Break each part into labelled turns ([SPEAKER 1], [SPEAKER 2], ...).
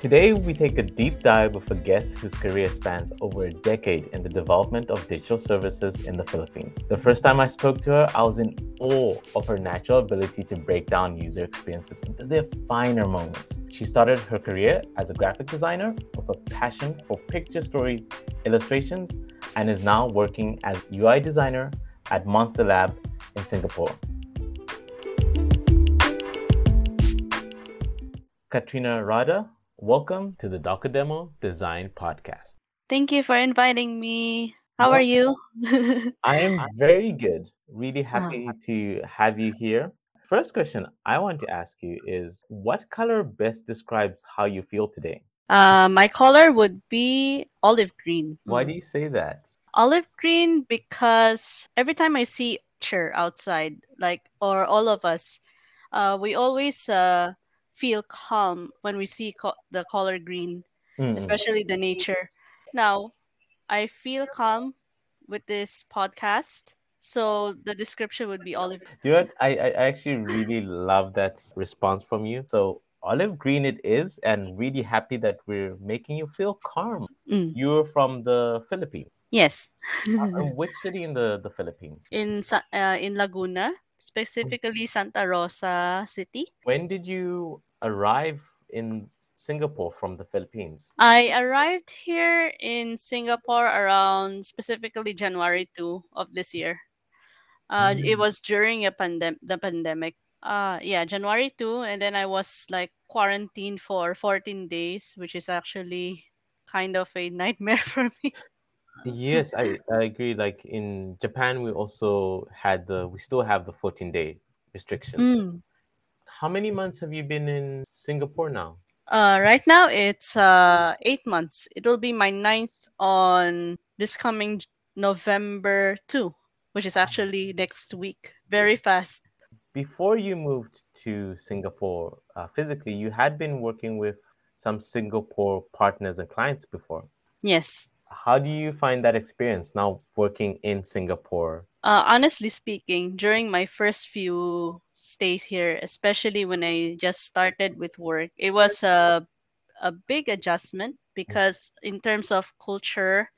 [SPEAKER 1] Today, we take a deep dive with a guest whose career spans over a decade in the development of digital services in the Philippines. The first time I spoke to her, I was in awe of her natural ability to break down user experiences into their finer moments. She started her career as a graphic designer with a passion for picture story illustrations and is now working as UI designer at Monstarlab in Singapore. Katrina Rada, welcome to the Docodemo Design Podcast.
[SPEAKER 2] Thank you for inviting me. How are you?
[SPEAKER 1] I am very good. Really happy to have you here. First question I want to ask you is what color best describes how you feel today?
[SPEAKER 2] Uh, my color would be olive green.
[SPEAKER 1] Why do you say that?
[SPEAKER 2] Olive green because every time I see nature outside, like or all of us, uh, we always uh, feel calm when we see co- the color green,
[SPEAKER 1] Mm,
[SPEAKER 2] especially the nature. Now, I feel calm with this podcast. So the description would be olive.
[SPEAKER 1] You know? I, I I actually really love that response from you. So olive green it is, and really happy that we're making you feel calm.
[SPEAKER 2] Mm.
[SPEAKER 1] You're from the Philippines.
[SPEAKER 2] Yes.
[SPEAKER 1] Uh, which city in the, the Philippines?
[SPEAKER 2] in uh, in Laguna, specifically Santa Rosa City.
[SPEAKER 1] When did you arrive in Singapore from the Philippines?
[SPEAKER 2] I arrived here in Singapore around specifically January 2 of this year. Uh, It
[SPEAKER 1] Mm.
[SPEAKER 2] was during a pandem- the pandemic. Uh, yeah, January 2, and then I was like quarantined for 14 days, which is actually kind of a nightmare for me.
[SPEAKER 1] Yes, I, I agree. Like in Japan, we also had the, we still have the 14 day restriction.
[SPEAKER 2] Mm.
[SPEAKER 1] How many months have you been in Singapore now?
[SPEAKER 2] Uh, right now it's uh eight months. It will be my ninth on this coming November two, which is actually next week. Very fast.
[SPEAKER 1] Before you moved to Singapore uh, physically, you had been working with some Singapore partners and clients before.
[SPEAKER 2] Yes.
[SPEAKER 1] How do you find that experience now working in Singapore?
[SPEAKER 2] Uh, honestly speaking, during my first few stays here, especially when I just started with work, it was a a big adjustment because in terms of culture,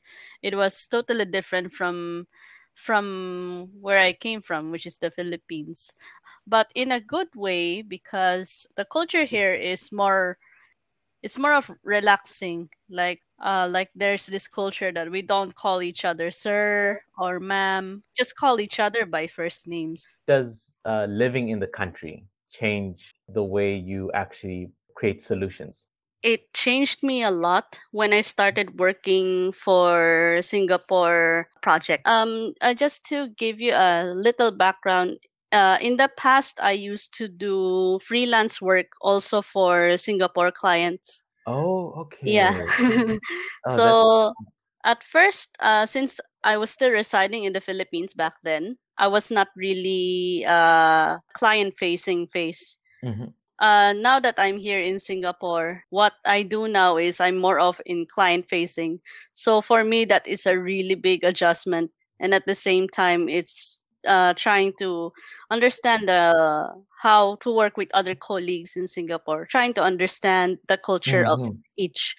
[SPEAKER 2] it was totally different from from where I came from, which is the Philippines. But in a good way because the culture here is more it's more of relaxing like uh like there's this culture that we don't call each other sir or ma'am. Just call each other by first names.
[SPEAKER 1] Does uh, living in the country change the way you actually create solutions?
[SPEAKER 2] it changed me a lot when i started working for singapore project. Um uh, just to give you a little background uh, in the past i used to do freelance work also for singapore clients
[SPEAKER 1] Oh, okay.
[SPEAKER 2] Yeah.
[SPEAKER 1] Oh, that's
[SPEAKER 2] so at first, uh, since I was still residing in the Philippines back then, I was not really uh, client facing face.
[SPEAKER 1] Mhm.
[SPEAKER 2] Uh, now that I'm here in Singapore, what I do now is I'm more of in client facing. So for me, that is a really big adjustment. And at the same time, it's uh, trying to understand the how to work with other colleagues in Singapore, trying to understand the culture of
[SPEAKER 1] Mhm.
[SPEAKER 2] each.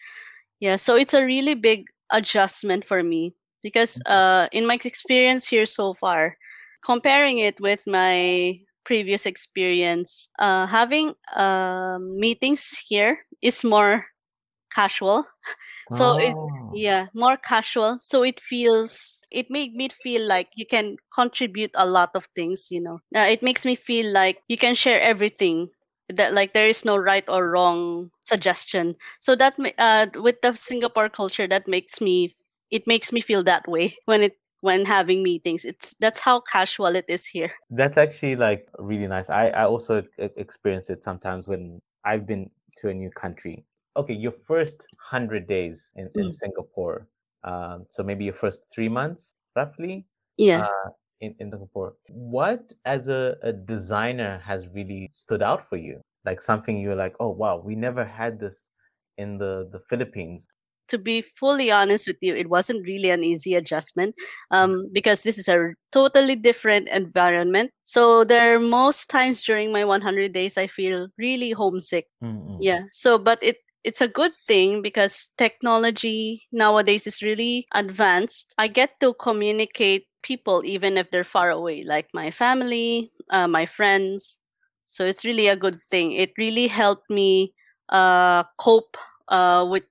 [SPEAKER 2] Yeah, so it's a really big adjustment for me because
[SPEAKER 1] Mm-hmm.
[SPEAKER 2] uh, in my experience here so far, comparing it with my previous experience, uh, having uh, meetings here is more casual. So it
[SPEAKER 1] Oh.
[SPEAKER 2] yeah, more casual. So it feels it made me feel like you can contribute a lot of things, you know. Uh, it makes me feel like you can share everything. That like there is no right or wrong suggestion. So that uh, with the Singapore culture, that makes me it makes me feel that way when it when having meetings. It's that's how casual it is here.
[SPEAKER 1] That's actually like really nice. I, I also experience it sometimes when I've been to a new country. Okay, your first 100 days in, in
[SPEAKER 2] Mm.
[SPEAKER 1] Singapore. Um, so maybe your first three months, roughly,
[SPEAKER 2] Yeah.
[SPEAKER 1] uh, in, in Singapore. What, as a, a designer, has really stood out for you? Like something you're like, oh, wow, we never had this in the, the Philippines.
[SPEAKER 2] to be fully honest with you, it wasn't really an easy adjustment um, because this is a totally different environment. So there are most times during my 100 days I feel really homesick.
[SPEAKER 1] Mm-mm.
[SPEAKER 2] Yeah. So, but it it's a good thing because technology nowadays is really advanced. I get to communicate people even if they're far away, like my family, uh, my friends. So it's really a good thing. It really helped me uh, cope uh, with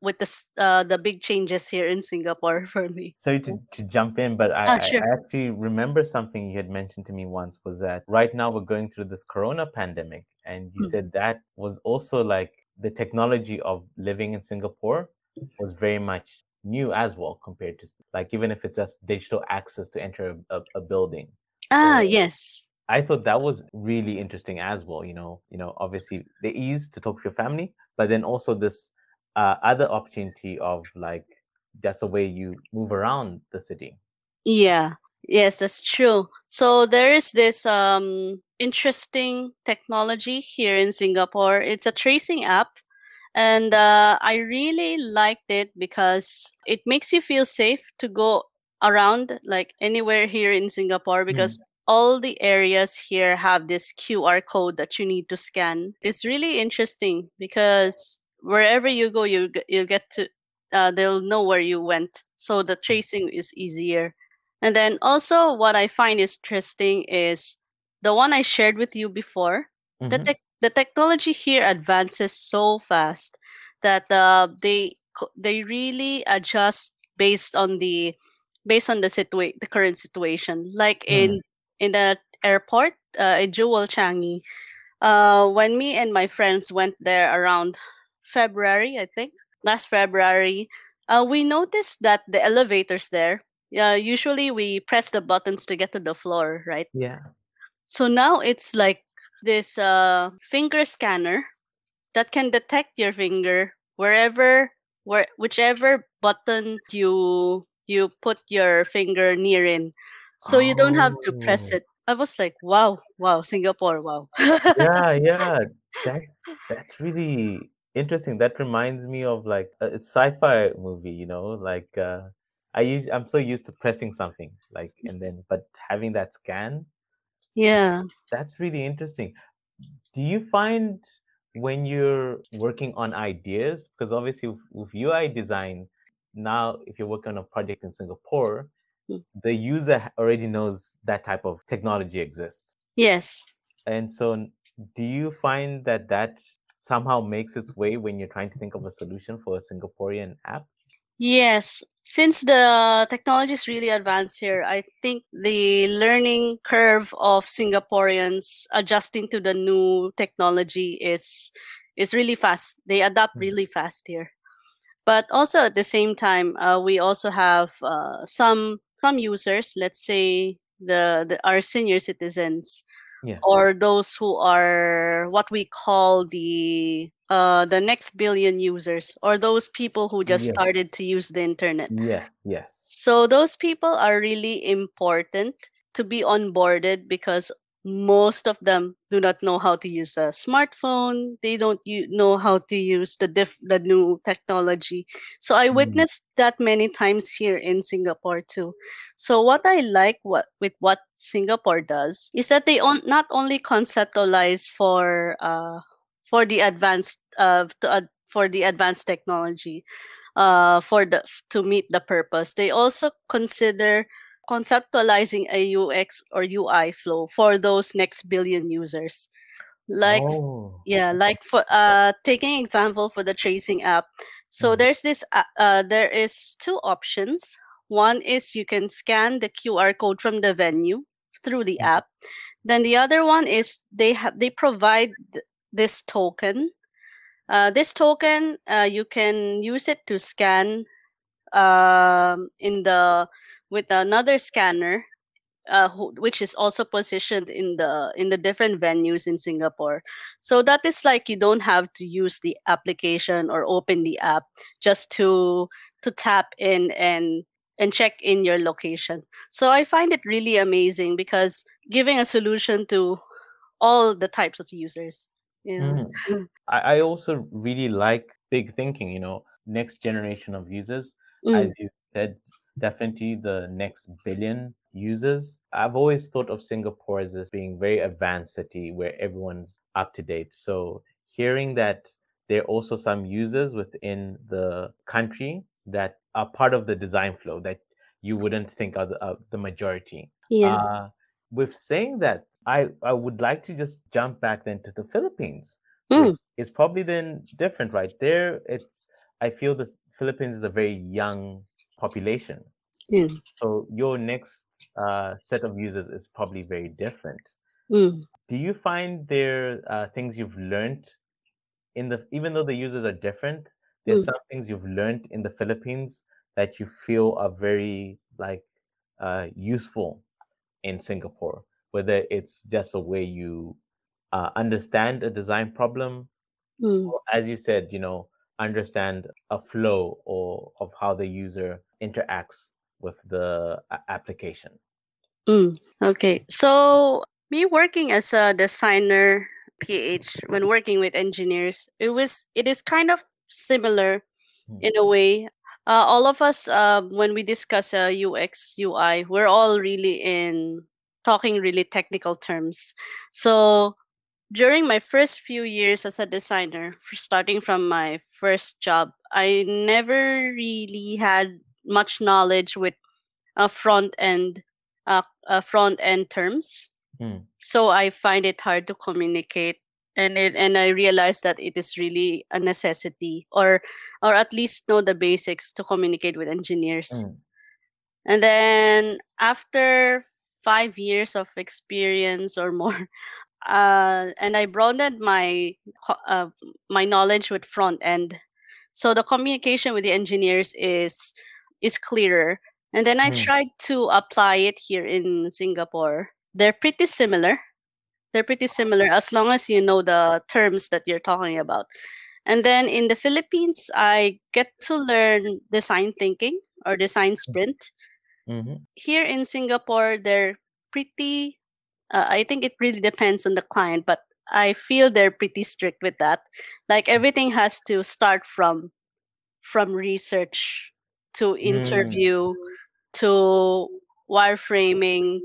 [SPEAKER 2] with the uh, the big changes here in Singapore for me.
[SPEAKER 1] Sorry to, to jump in, but I,
[SPEAKER 2] Ah, sure.
[SPEAKER 1] I actually remember something you had mentioned to me once was that right now we're going through this corona pandemic, and you
[SPEAKER 2] Mm.
[SPEAKER 1] said that was also like the technology of living in Singapore was very much new as well compared to like even if it's just digital access to enter a, a, a building.
[SPEAKER 2] Ah,
[SPEAKER 1] So-
[SPEAKER 2] yes.
[SPEAKER 1] I thought that was really interesting as well. You know, you know, obviously the ease to talk to your family, but then also this uh, other opportunity of like just the way you move around the city.
[SPEAKER 2] Yeah. Yes, that's true. So there is this um interesting technology here in Singapore. It's a tracing app and uh, I really liked it because it makes you feel safe to go around like anywhere here in Singapore because all the areas here have this QR code that you need to scan. It's really interesting because wherever you go, you you get to uh, they'll know where you went, so the tracing is easier. And then also, what I find interesting is the one I shared with you before. The
[SPEAKER 1] Mhm.
[SPEAKER 2] tech the technology here advances so fast that uh, they they really adjust based on the based on the situa- the current situation. Like in in the airport uh, in Jewel Changi, uh, when me and my friends went there around February, I think last February, uh, we noticed that the elevators there. Yeah, usually we press the buttons to get to the floor, right?
[SPEAKER 1] Yeah.
[SPEAKER 2] So now it's like this uh, finger scanner that can detect your finger wherever where whichever button you you put your finger near in. So you don't have to press
[SPEAKER 1] Oh.
[SPEAKER 2] it. I was like, wow, wow, Singapore, wow.
[SPEAKER 1] yeah, yeah. That's that's really interesting. That reminds me of like a a sci-fi movie, you know, like uh I use I'm so used to pressing something like and then but having that scan,
[SPEAKER 2] yeah.
[SPEAKER 1] that's really interesting. Do you find when you're working on ideas, because obviously with, with UI design, now if you're working on a project in Singapore,
[SPEAKER 2] Mm.
[SPEAKER 1] the user already knows that type of technology exists.
[SPEAKER 2] Yes.
[SPEAKER 1] And so, do you find that that somehow makes its way when you're trying to think of a solution for a Singaporean app?
[SPEAKER 2] Yes, since the technology is really advanced here, I think the learning curve of Singaporeans adjusting to the new technology is is really fast. They adapt
[SPEAKER 1] Mm.
[SPEAKER 2] really fast here. But also at the same time, uh, we also have uh, some some users, let's say the, the our senior citizens,
[SPEAKER 1] Yes.
[SPEAKER 2] or those who are what we call the uh the next billion users or those people who just
[SPEAKER 1] Yes.
[SPEAKER 2] started to use the internet
[SPEAKER 1] yes, yes.
[SPEAKER 2] so those people are really important to be onboarded because most of them do not know how to use a smartphone. They don't u- know how to use the diff- the new technology. So i
[SPEAKER 1] Mm.
[SPEAKER 2] witnessed that many times here in singapore too. So what i like what with what singapore does is that they on, not only conceptualize for uh for the advanced uh to, uh, for the advanced technology uh for the to meet the purpose. They also consider conceptualizing a UX or UI flow for those next billion users. Like
[SPEAKER 1] oh,
[SPEAKER 2] yeah, like for uh taking example for the tracing app. So
[SPEAKER 1] Mhm.
[SPEAKER 2] there's this uh, uh there is two options. One is you can scan the QR code from the venue through the
[SPEAKER 1] Mhm.
[SPEAKER 2] app. Then the other one is they have they provide th- this token. Uh, this token uh, you can use it to scan um, in the with another scanner uh, who, which is also positioned in the in the different venues in Singapore. So that is like you don't have to use the application or open the app just to to tap in and and check in your location. So I find it really amazing because giving a solution to all the types of users. Yeah.
[SPEAKER 1] Mhm. I, I also really like big thinking, you know, next generation of users.
[SPEAKER 2] Mm,
[SPEAKER 1] As you said, definitely the next billion users. I've always thought of Singapore as this being very advanced city where everyone's up to date. So hearing that there are also some users within the country that are part of the design flow that you wouldn't think are the, uh, the majority.
[SPEAKER 3] Yeah.
[SPEAKER 1] Uh, with saying that, I, I would like to just jump back then to the Philippines.
[SPEAKER 3] Mm.
[SPEAKER 1] is probably then different, right? There, it's I feel the Philippines is a very young population.
[SPEAKER 3] Mm.
[SPEAKER 1] So your next uh, set of users is probably very different.
[SPEAKER 3] Mm.
[SPEAKER 1] Do you find there uh, things you've learned in the even though the users are different, there's
[SPEAKER 3] Mm.
[SPEAKER 1] some things you've learned in the Philippines that you feel are very like uh, useful in Singapore, whether it's just a way you uh, understand a design problem,
[SPEAKER 3] Mm.
[SPEAKER 1] or as you said, you know, understand a flow or of how the user interacts with the application.
[SPEAKER 3] Mm.
[SPEAKER 2] Okay, so me working as a designer PH when working with engineers, it was it is kind of similar
[SPEAKER 1] Hmm.
[SPEAKER 2] in a way. Uh, all of us, uh, when we discuss uh, UX UI, we're all really in talking really technical terms. So during my first few years as a designer, for starting from my first job, I never really had much knowledge with uh, front end uh, uh, front end terms.
[SPEAKER 1] Hmm.
[SPEAKER 2] So I find it hard to communicate, and it and I realized that it is really a necessity, or or at least know the basics to communicate with engineers.
[SPEAKER 1] Mm.
[SPEAKER 2] And then after five years of experience or more, uh, and I broadened my uh, my knowledge with front end. So the communication with the engineers is is clearer. And then I
[SPEAKER 1] Hmm.
[SPEAKER 2] tried to apply it here in Singapore. They're pretty similar. They're pretty similar as long as you know the terms that you're talking about. And then in the Philippines, I get to learn design thinking or design sprint
[SPEAKER 1] Mhm.
[SPEAKER 2] here in Singapore, they're pretty. Uh, I think it really depends on the client, but I feel they're pretty strict with that. Like everything has to start from from research to
[SPEAKER 1] Mm.
[SPEAKER 2] interview to wireframing,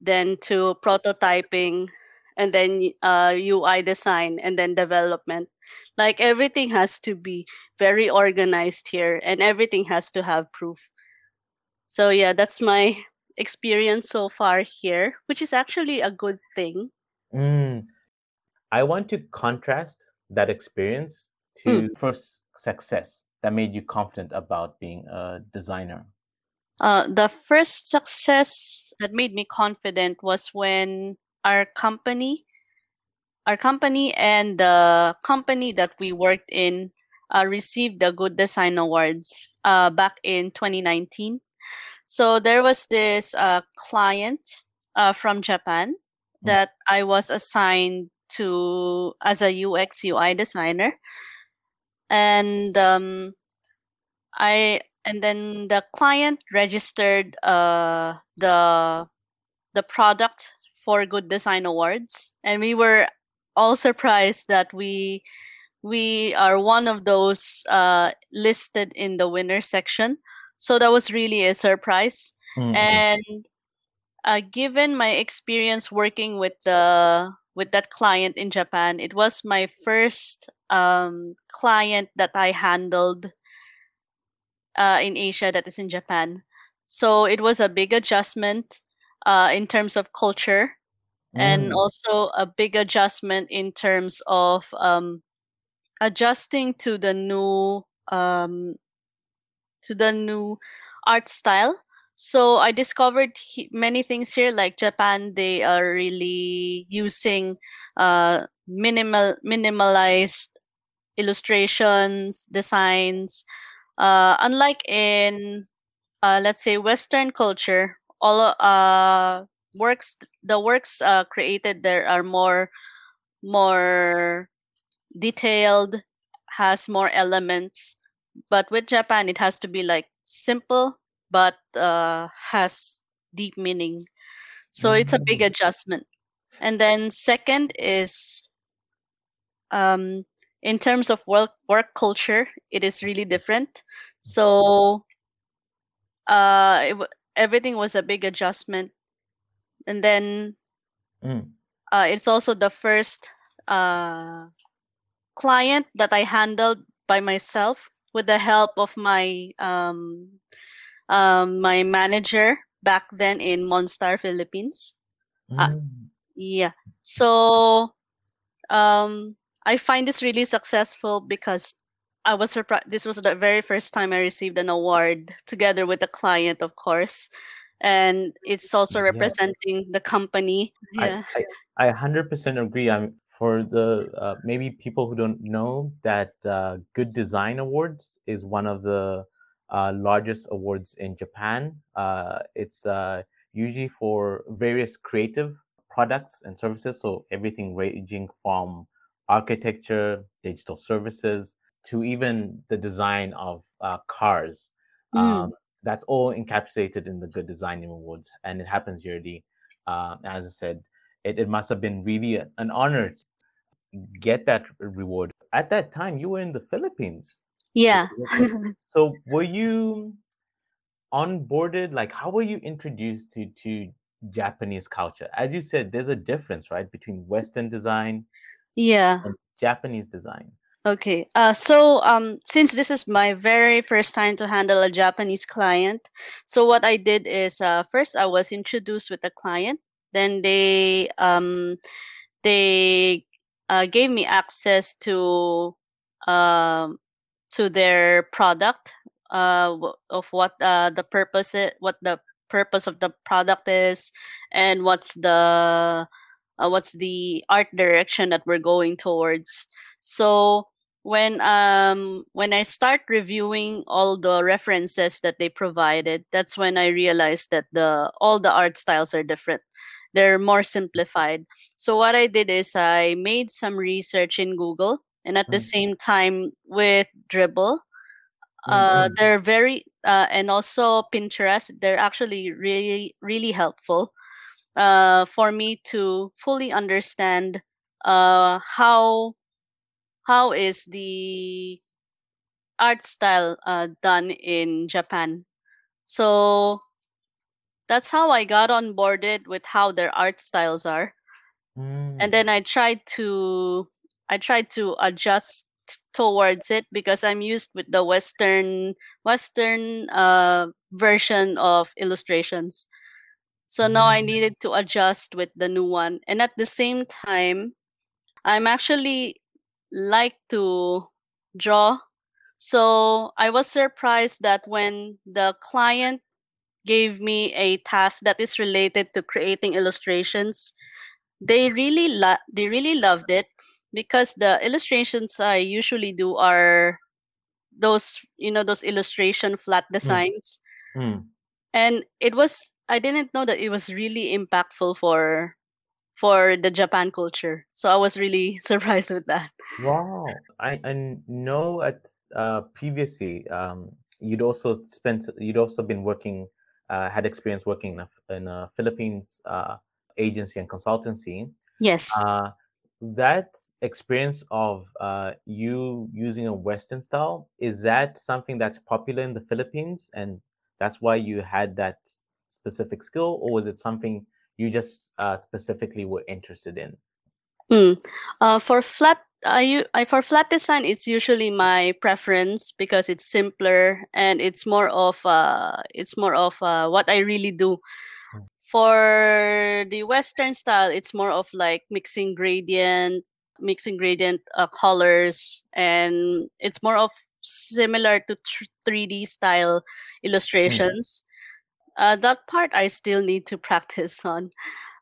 [SPEAKER 2] then to prototyping, and then uh, UI design, and then development. Like everything has to be very organized here, and everything has to have proof. So yeah, that's my experience so far here, which is actually a good thing.
[SPEAKER 1] Mm. I want to contrast that experience to first success that made you confident about being a designer.
[SPEAKER 2] Uh, the first success that made me confident was when our company, our company and the company that we worked in uh, received the Good Design Awards uh, back in 2019. So there was this uh, client uh, from Japan that I was assigned to as a UX UI designer, and um, I and then the client registered uh, the the product for Good Design Awards, and we were all surprised that we we are one of those uh, listed in the winner section. So that was really a surprise.
[SPEAKER 1] Mm, mm,
[SPEAKER 2] And uh, given my experience working with the with that client in Japan, it was my first um, client that I handled uh, in Asia that is in Japan. So it was a big adjustment uh, in terms of culture and
[SPEAKER 1] mm.
[SPEAKER 2] also a big adjustment in terms of um, adjusting to the new um, to the new art style. So I discovered he- many things here, like Japan. They are really using uh, minimal minimalized illustrations, designs. Uh, unlike in uh, let's say Western culture, all uh, works the works uh, created there are more more detailed, has more elements. But with Japan, it has to be like simple, but uh, has deep meaning. So it's a big
[SPEAKER 1] Mm.
[SPEAKER 2] adjustment. And then second is um, in terms of work work culture, it is really different. So uh, it, everything was a big adjustment. And then
[SPEAKER 1] Mm.
[SPEAKER 2] uh, it's also the first uh, client that I handled by myself with the help of my um, um, my manager back then in Monstar Philippines. Uh,
[SPEAKER 1] Mm.
[SPEAKER 2] yeah. So um, I find this really successful because I was surprised. This was the very first time I received an award together with a client, of course, and it's also
[SPEAKER 1] Yeah.
[SPEAKER 2] representing the company. Yeah.
[SPEAKER 1] I, I, I 100% agree. I'm for the uh, maybe people who don't know that uh, Good Design Awards is one of the uh, largest awards in Japan. Uh, it's uh, usually for various creative products and services. So everything ranging from architecture, digital services, to even the design of uh, cars.
[SPEAKER 3] Mm.
[SPEAKER 1] Um, that's all encapsulated in the Good Design Awards, and it happens yearly. Uh, as I said, it, it must have been really an honor get that reward. At that time, you were in the Philippines.
[SPEAKER 2] Yeah.
[SPEAKER 1] So were you onboarded? Like, how were you introduced to to Japanese culture? As you said, there's a difference, right, between Western design
[SPEAKER 2] yeah.
[SPEAKER 1] and Japanese design.
[SPEAKER 2] Okay. Uh, so um, since this is my very first time to handle a Japanese client, so what I did is uh, first I was introduced with the client. Then they um, they uh, gave me access to um, to their product uh, of what uh, the purpose what the purpose of the product is, and what's the uh, what's the art direction that we're going towards. So when um when I start reviewing all the references that they provided, that's when I realized that the all the art styles are different. They're more simplified. So what I did is I made some research in Google and at the
[SPEAKER 1] Mm.
[SPEAKER 2] same time with
[SPEAKER 1] Dribbble.
[SPEAKER 2] Uh,
[SPEAKER 1] mm.
[SPEAKER 2] they're very uh, and also Pinterest. They're actually really really helpful uh, for me to fully understand uh, how how is the art style uh, done in Japan. So that's how I got on boarded with how their art styles are,
[SPEAKER 1] Mm.
[SPEAKER 2] and then I tried to I tried to adjust towards it because I'm used with the Western Western uh, version of illustrations. So now I
[SPEAKER 1] Mm.
[SPEAKER 2] needed to adjust with the new one. And at the same time, I'm actually like to draw. So I was surprised that when the client gave me a task that is related to creating illustrations, they really lo- they really loved it because the illustrations I usually do are those you know those illustration flat designs.
[SPEAKER 1] Mm.
[SPEAKER 2] and it was i didn't know that it was really impactful for for the japan culture. So i was really surprised with that.
[SPEAKER 1] Wow. I, I know at uh, previously um, you'd also spent you'd also been working uh, had experience working in a, in a Philippines uh, agency and consultancy.
[SPEAKER 2] yes
[SPEAKER 1] Uh, that experience of uh, you using a Western style is that something that's popular in the Philippines and that's why you had that specific skill, or was it something you just uh, specifically were interested in?
[SPEAKER 2] Mm. Uh, for flat I, I for flat design it's usually my preference because it's simpler and it's more of uh it's more of uh, what I really do
[SPEAKER 1] Mm.
[SPEAKER 2] for the western style it's more of like mixing gradient mixing gradient uh, colors and it's more of similar to 3d style illustrations uh, that part i still need to practice on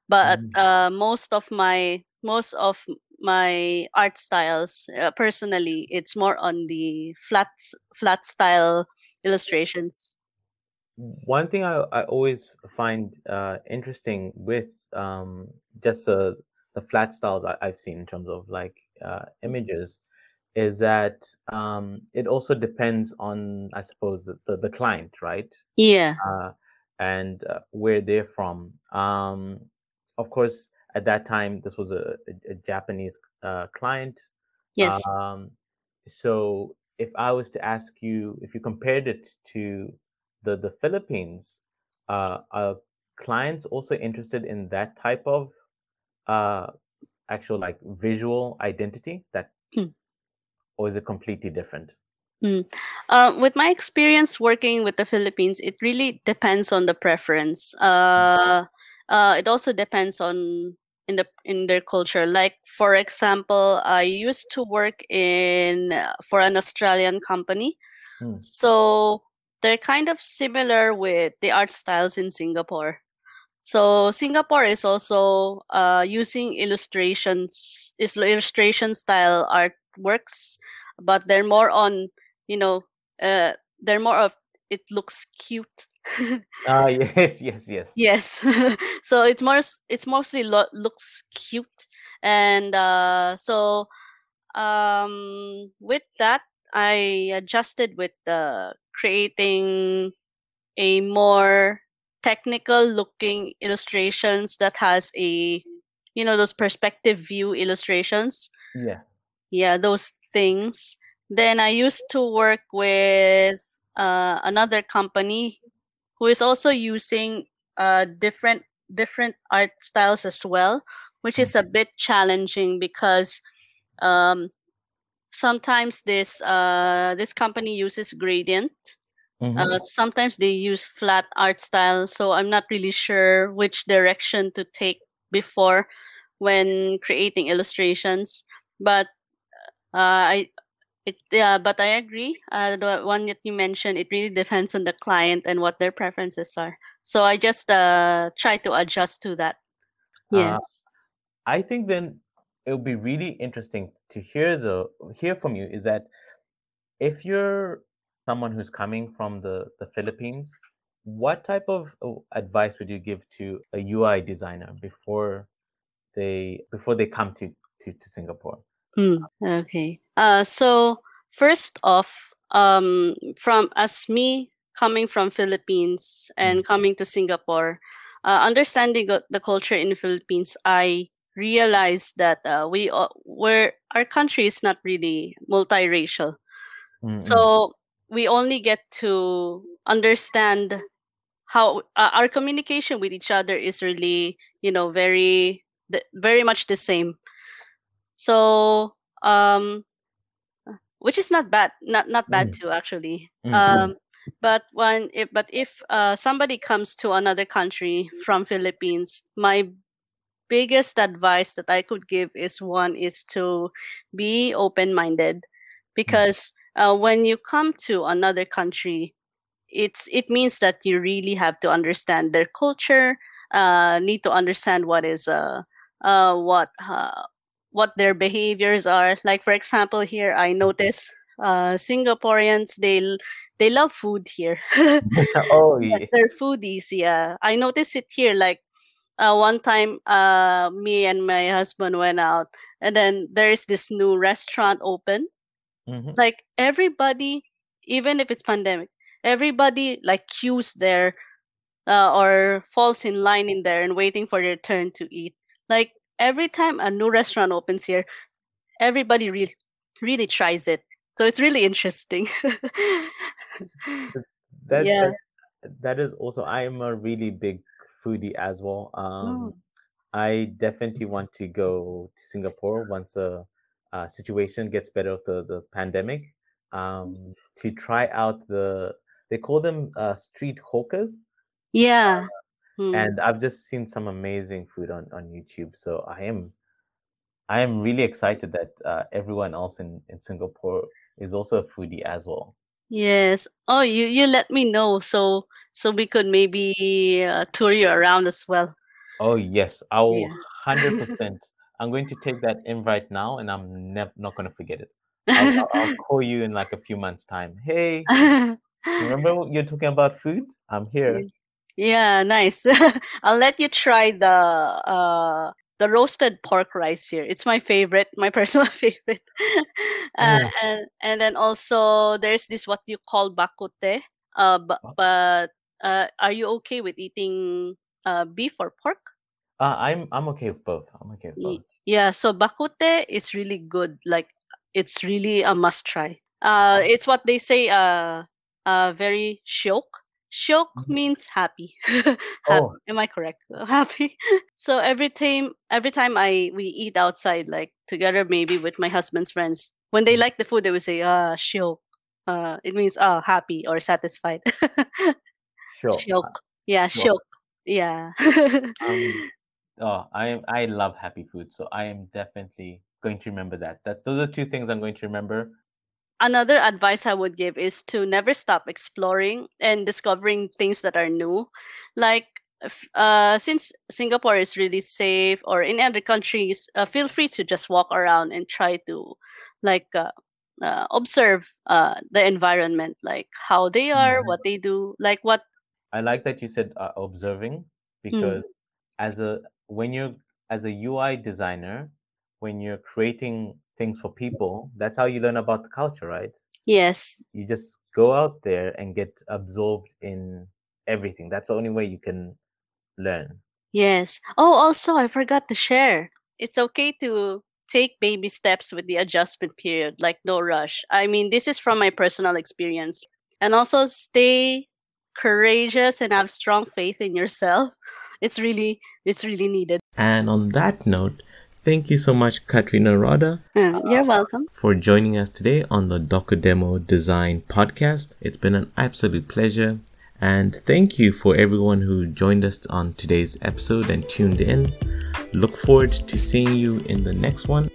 [SPEAKER 2] but
[SPEAKER 1] Mm.
[SPEAKER 2] uh, most of my most of my art styles uh, personally it's more on the flat flat style illustrations
[SPEAKER 1] One thing I, I always find uh, interesting with um, just the the flat styles I, I've seen in terms of like uh, images is that um, it also depends on I suppose the, the, the client, right?
[SPEAKER 2] yeah
[SPEAKER 1] Uh, and uh, where they're from. Um, of course, at that time, this was a, a, a Japanese uh, client.
[SPEAKER 2] yes
[SPEAKER 1] Um, so if I was to ask you, if you compared it to the the Philippines, uh, are clients also interested in that type of uh, actual like visual identity? That
[SPEAKER 2] Hmm.
[SPEAKER 1] or is it completely different?
[SPEAKER 2] Mm. Uh, with my experience working with the Philippines, it really depends on the preference. Uh, uh, it also depends on in the in their culture. Like for example, I used to work in for an Australian company,
[SPEAKER 1] Hmm.
[SPEAKER 2] so they're kind of similar with the art styles in Singapore. So Singapore is also uh, using illustrations, is illustration style artworks, but they're more on, you know, uh, they're more of it looks cute.
[SPEAKER 1] Ah, yes, yes, yes.
[SPEAKER 2] yes, so it's more it's mostly lo- looks cute, and uh, so um, with that I adjusted with uh, creating a more technical looking illustrations that has a you know those perspective view illustrations
[SPEAKER 1] Yes.
[SPEAKER 2] yeah those things then i used to work with uh, another company who is also using uh, different different art styles as well which is a bit challenging because um, sometimes this uh, this company uses gradient
[SPEAKER 1] Mhm.
[SPEAKER 2] uh, sometimes they use flat art style, so I'm not really sure which direction to take before when creating illustrations. But uh, I it yeah, but I agree. Uh, the one that you mentioned, it really depends on the client and what their preferences are. So I just uh, try to adjust to that.
[SPEAKER 1] Uh,
[SPEAKER 2] Yes.
[SPEAKER 1] I think then it would be really interesting to hear the hear from you is that if you're someone who's coming from the the Philippines, what type of uh, advice would you give to a UI designer before they before they come to to, to Singapore?
[SPEAKER 2] Mm, okay. Uh, so first off, um, from as me coming from Philippines and coming to Singapore, uh, understanding the culture in the Philippines, I realized that uh, we uh, we're, our country is not really multiracial.
[SPEAKER 1] Mm, mm,
[SPEAKER 2] So we only get to understand how uh, our communication with each other is really, you know, very the, very much the same. So um which is not bad not not bad
[SPEAKER 1] Mm.
[SPEAKER 2] too actually
[SPEAKER 1] Mm, mm.
[SPEAKER 2] um but when if but if uh, somebody comes to another country from philippines my biggest advice that i could give is one is to be open minded because uh, when you come to another country it's it means that you really have to understand their culture uh need to understand what is uh uh what uh, what their behaviors are. Like for example here i notice uh singaporeans they they love food here.
[SPEAKER 1] Oh
[SPEAKER 2] Yeah, they're foodies yeah. I notice it here like uh, one time uh me and my husband went out and then there's this new restaurant open.
[SPEAKER 1] Mhm.
[SPEAKER 2] like everybody even if it's pandemic everybody like queues there uh, or falls in line in there and waiting for their turn to eat. Like every time a new restaurant opens here everybody really really tries it so it's really interesting
[SPEAKER 1] That,
[SPEAKER 2] yeah
[SPEAKER 1] that that is also I am a really big foodie as well. Um,
[SPEAKER 2] Oh.
[SPEAKER 1] I definitely want to go to Singapore once a, uh situation gets better of the the pandemic. Um, to try out the they call them uh, street hawkers,
[SPEAKER 2] yeah Hmm.
[SPEAKER 1] and I've just seen some amazing food on on YouTube. So I am I am really excited that uh, everyone else in in Singapore is also a foodie as well.
[SPEAKER 2] yes oh you you let me know so so we could maybe uh, tour you around as well
[SPEAKER 1] Oh yes, I'll
[SPEAKER 2] Yeah.
[SPEAKER 1] hundred percent. I'm going to take that invite now, and I'm never not going to forget it. I'll, I'll, I'll call you in like a few months' time. Hey, remember what you're talking about food? I'm here.
[SPEAKER 2] Yeah, nice. I'll let you try the uh the roasted pork rice here. It's my favorite, my personal favorite. uh,
[SPEAKER 1] Oh.
[SPEAKER 2] and and then also there's this what you call bak kut teh. Uh, but but uh, are you okay with eating uh beef or pork?
[SPEAKER 1] Uh, I'm I'm okay with both. I'm okay with both.
[SPEAKER 2] Yeah, so bak kut teh is really good. Like it's really a must try. Uh it's what they say uh uh very shiok. Shiok
[SPEAKER 1] Mhm.
[SPEAKER 2] means happy. happy.
[SPEAKER 1] Oh,
[SPEAKER 2] Am I correct? Happy. so every time every time I we eat outside like together maybe with my husband's friends, when they like the food, they would say, "Ah, shiok." Uh, it means ah, happy or satisfied.
[SPEAKER 1] Sure.
[SPEAKER 2] shiok. Yeah,
[SPEAKER 1] Sure.
[SPEAKER 2] shiok. Yeah.
[SPEAKER 1] Um, oh, I I love happy food, so I am definitely going to remember that. That's those are two things I'm going to remember.
[SPEAKER 2] Another advice I would give is to never stop exploring and discovering things that are new. Like, uh, since Singapore is really safe, or in other countries, uh, feel free to just walk around and try to, like, uh, uh, observe uh, the environment, like how they are,
[SPEAKER 1] Mhm.
[SPEAKER 2] what they do, like what.
[SPEAKER 1] I like that you said uh, observing because as a when you're as a UI designer, when you're creating things for people, that's how you learn about the culture, right?
[SPEAKER 2] Yes,
[SPEAKER 1] You just go out there and get absorbed in everything. That's the only way you can learn.
[SPEAKER 2] yes. Oh, also, I forgot to share. It's okay to take baby steps with the adjustment period, like no rush. I mean, this is from my personal experience. And also stay courageous and have strong faith in yourself. It's really it's really needed.
[SPEAKER 1] And on that note, thank you so much, Katrina Rada.
[SPEAKER 2] Uh, You're welcome.
[SPEAKER 1] for joining us today on the Docodemo Design Podcast. It's been an absolute pleasure. And thank you for everyone who joined us on today's episode and tuned in. Look forward to seeing you in the next one.